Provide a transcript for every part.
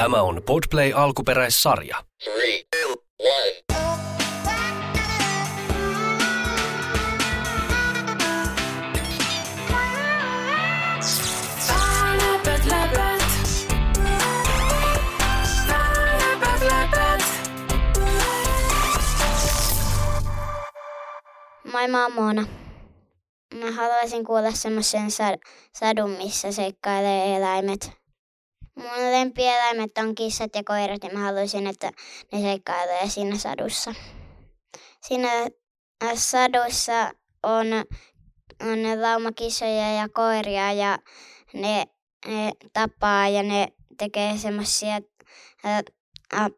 Tämä on Podplay alkuperäissarja. Three, two, one. Moi, mä oon Moona. Mä haluaisin kuulla semmoisen sadun, missä seikkailee eläimet. Mun lempieläimet on kissat ja koirat ja mä haluaisin, että ne seikkailee siinä sadussa. Siinä äh, sadussa on, on lauma kissoja ja koiria ja ne, ne tapaa ja ne tekee semmoisia äh, äh,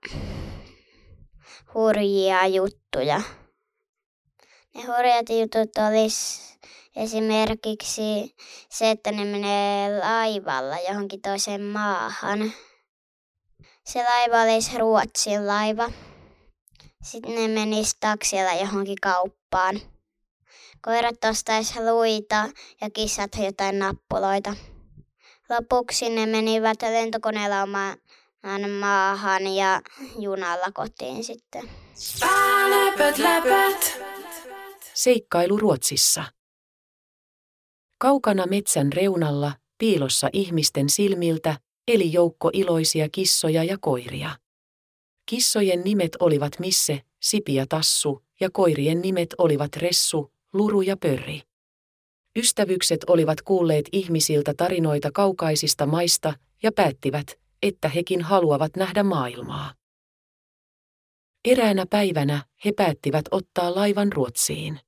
hurjia juttuja. Ne hurjat jutut olisi Esimerkiksi se, että ne menee laivalla johonkin toiseen maahan. Se laiva olisi Ruotsin laiva. Sitten ne menisi taksilla johonkin kauppaan. Koirat ostaisi luita ja kissat jotain nappuloita. Lopuksi ne menivät lentokoneella omaan maahan ja junalla kotiin sitten. Seikkailu Ruotsissa. Kaukana metsän reunalla, piilossa ihmisten silmiltä, eli joukko iloisia kissoja ja koiria. Kissojen nimet olivat Misse, Sipi ja Tassu, ja koirien nimet olivat Ressu, Luru ja Pörri. Ystävykset olivat kuulleet ihmisiltä tarinoita kaukaisista maista ja päättivät, että hekin haluavat nähdä maailmaa. Eräänä päivänä he päättivät ottaa laivan Ruotsiin.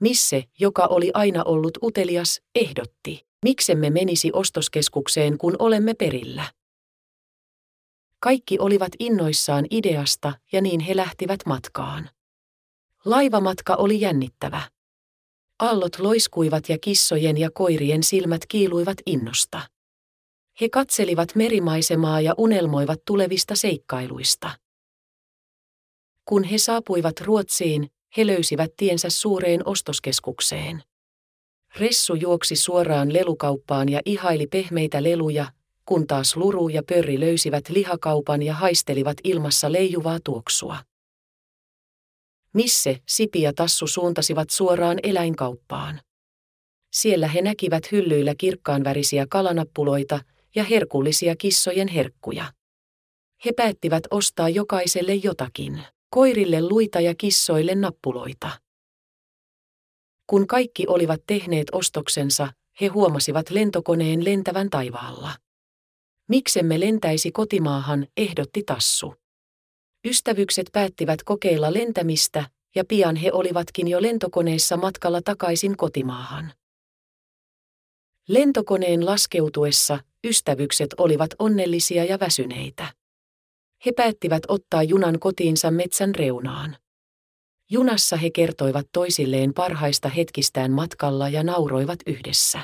Misse, joka oli aina ollut utelias, ehdotti, miksemme menisi ostoskeskukseen, kun olemme perillä. Kaikki olivat innoissaan ideasta ja niin he lähtivät matkaan. Laivamatka oli jännittävä. Allot loiskuivat ja kissojen ja koirien silmät kiiluivat innosta. He katselivat merimaisemaa ja unelmoivat tulevista seikkailuista. Kun he saapuivat Ruotsiin, he löysivät tiensä suureen ostoskeskukseen. Ressu juoksi suoraan lelukauppaan ja ihaili pehmeitä leluja, kun taas Luru ja Pörri löysivät lihakaupan ja haistelivat ilmassa leijuvaa tuoksua. Misse, Sipi ja Tassu suuntasivat suoraan eläinkauppaan. Siellä he näkivät hyllyillä kirkkaanvärisiä kalanappuloita ja herkullisia kissojen herkkuja. He päättivät ostaa jokaiselle jotakin koirille luita ja kissoille nappuloita. Kun kaikki olivat tehneet ostoksensa, he huomasivat lentokoneen lentävän taivaalla. Miksemme lentäisi kotimaahan, ehdotti Tassu. Ystävykset päättivät kokeilla lentämistä, ja pian he olivatkin jo lentokoneessa matkalla takaisin kotimaahan. Lentokoneen laskeutuessa ystävykset olivat onnellisia ja väsyneitä he päättivät ottaa junan kotiinsa metsän reunaan. Junassa he kertoivat toisilleen parhaista hetkistään matkalla ja nauroivat yhdessä.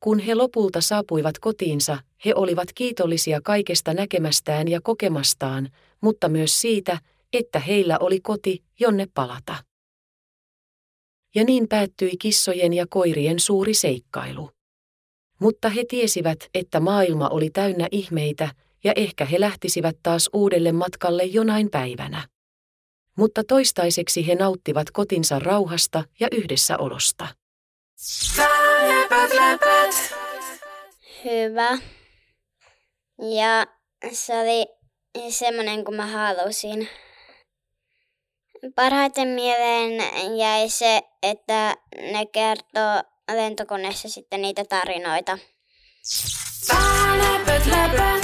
Kun he lopulta saapuivat kotiinsa, he olivat kiitollisia kaikesta näkemästään ja kokemastaan, mutta myös siitä, että heillä oli koti, jonne palata. Ja niin päättyi kissojen ja koirien suuri seikkailu. Mutta he tiesivät, että maailma oli täynnä ihmeitä, ja ehkä he lähtisivät taas uudelle matkalle jonain päivänä. Mutta toistaiseksi he nauttivat kotinsa rauhasta ja yhdessäolosta. Hyvä. Ja se oli semmoinen kuin mä halusin. Parhaiten mieleen jäi se, että ne kertoo lentokoneessa sitten niitä tarinoita. Läpät, läpät.